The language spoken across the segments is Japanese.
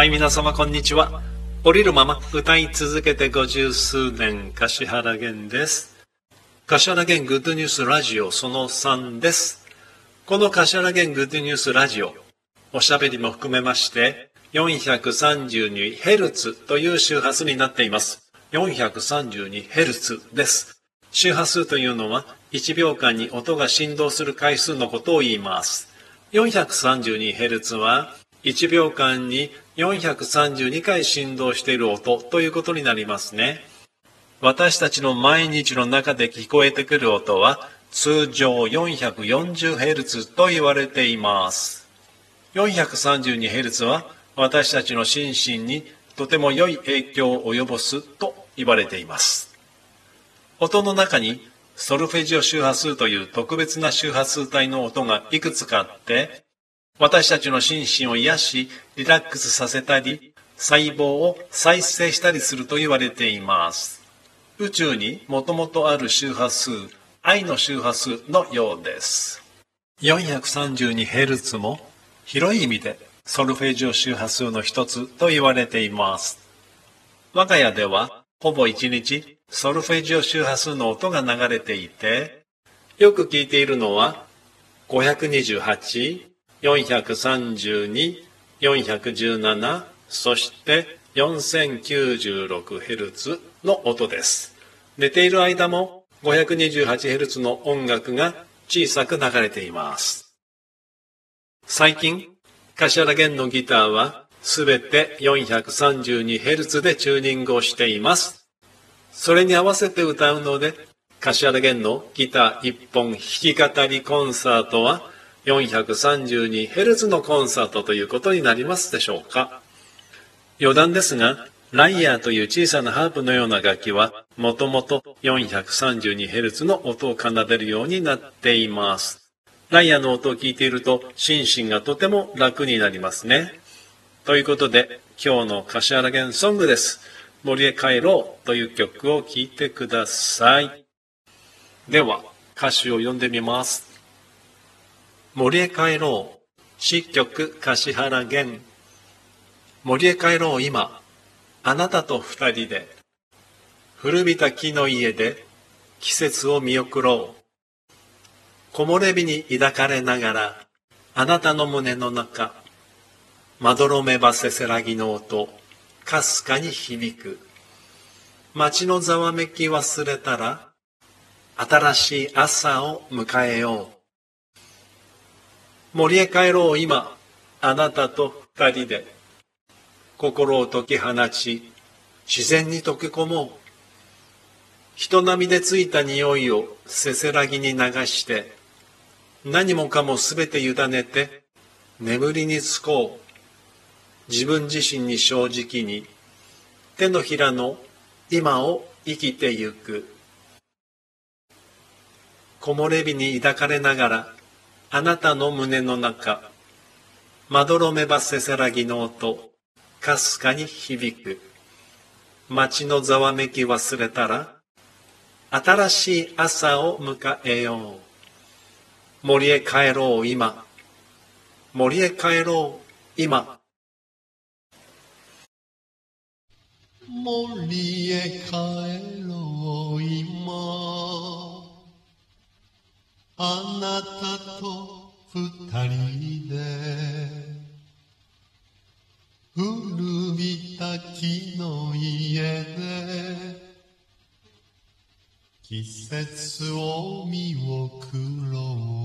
はい、皆様こんにちは。降りるまま歌い続けて五十数年、柏原源です。柏原源グッドニュースラジオその3です。この柏原源グッドニュースラジオ、おしゃべりも含めまして、432Hz という周波数になっています。432Hz です。周波数というのは、1秒間に音が振動する回数のことを言います。432Hz は、1秒間に432回振動している音ということになりますね。私たちの毎日の中で聞こえてくる音は通常 440Hz と言われています。432Hz は私たちの心身にとても良い影響を及ぼすと言われています。音の中にソルフェジオ周波数という特別な周波数帯の音がいくつかあって、私たちの心身を癒し、リラックスさせたり、細胞を再生したりすると言われています。宇宙にもともとある周波数、愛の周波数のようです。432Hz も広い意味でソルフェージオ周波数の一つと言われています。我が家ではほぼ一日ソルフェージオ周波数の音が流れていて、よく聞いているのは528、432、417、そして 4096Hz の音です。寝ている間も 528Hz の音楽が小さく流れています。最近、柏原源のギターはすべて 432Hz でチューニングをしています。それに合わせて歌うので、柏原源のギター一本弾き語りコンサートは 432Hz のコンサートということになりますでしょうか余談ですが、ライヤーという小さなハープのような楽器は、もともと 432Hz の音を奏でるようになっています。ライヤーの音を聞いていると、心身がとても楽になりますね。ということで、今日の柏原源ソングです。森へ帰ろうという曲を聴いてください。では、歌詞を読んでみます。森へ帰ろう。詩曲柏原源。森へ帰ろう今。あなたと二人で。古びた木の家で季節を見送ろう。木漏れ日に抱かれながら、あなたの胸の中、まどろめばせせらぎの音、かすかに響く。街のざわめき忘れたら、新しい朝を迎えよう。森へ帰ろう今、あなたと二人で。心を解き放ち、自然に溶け込もう。人波でついた匂いをせせらぎに流して、何もかもすべて委ねて、眠りにつこう。自分自身に正直に、手のひらの今を生きてゆく。木漏れ日に抱かれながら、あなたの胸の中、まどろめばせせらぎの音、かすかに響く。街のざわめき忘れたら、新しい朝を迎えよう。森へ帰ろう今。森へ帰ろう今。森へ帰ろう今あなたと二人で古びた木の家で季節を見送ろう。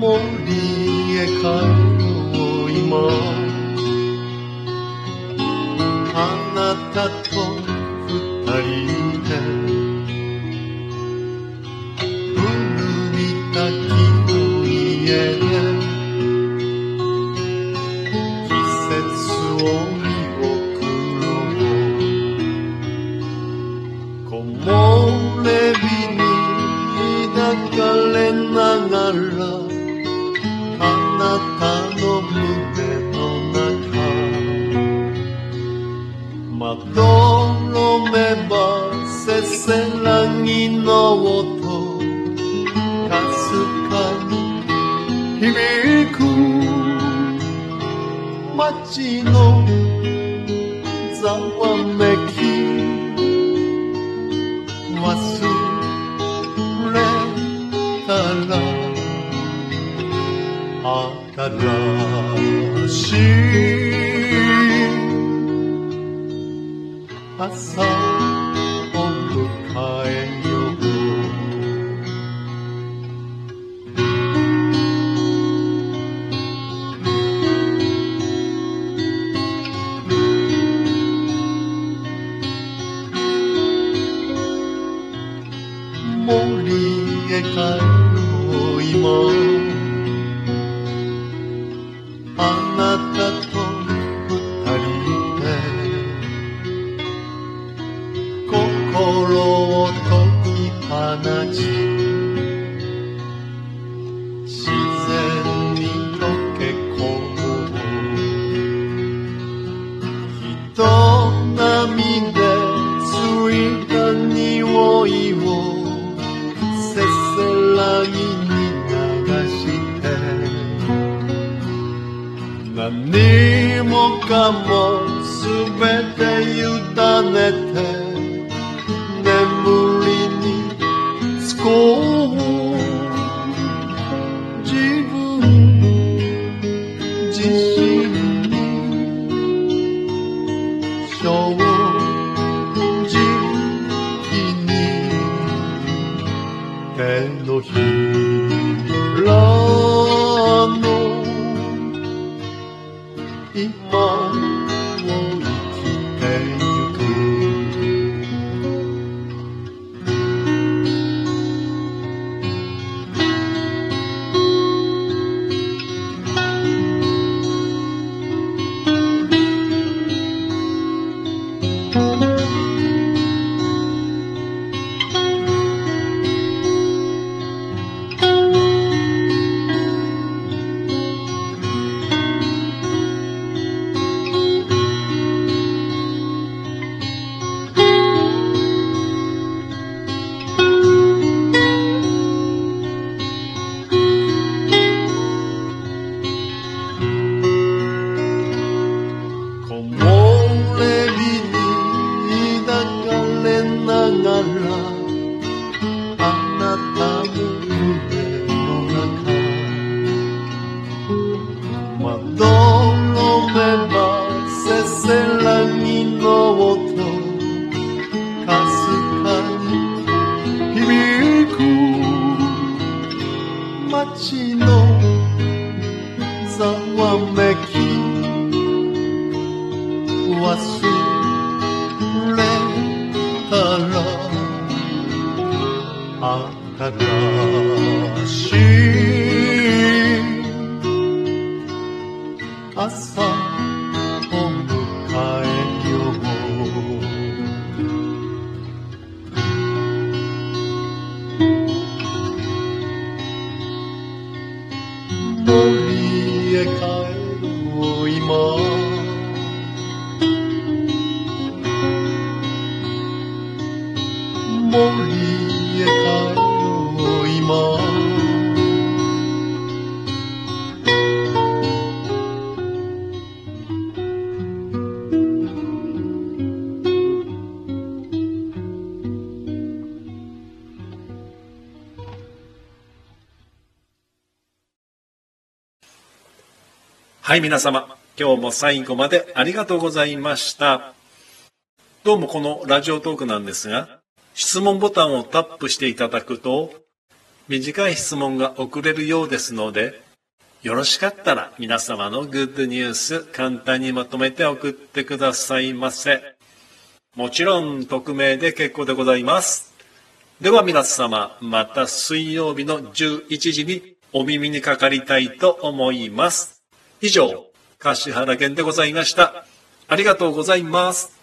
森へ帰どろめばせせらぎの音。かすかに響く街のざわめき。忘れたら新しい朝を迎えよう。森へ帰ろう今あなたとつめき忘はい、皆様。今日も最後までありがとうございました。どうもこのラジオトークなんですが、質問ボタンをタップしていただくと、短い質問が送れるようですので、よろしかったら皆様のグッドニュース簡単にまとめて送ってくださいませ。もちろん匿名で結構でございます。では皆様、また水曜日の11時にお耳にかかりたいと思います。以上、柏原健でございました。ありがとうございます。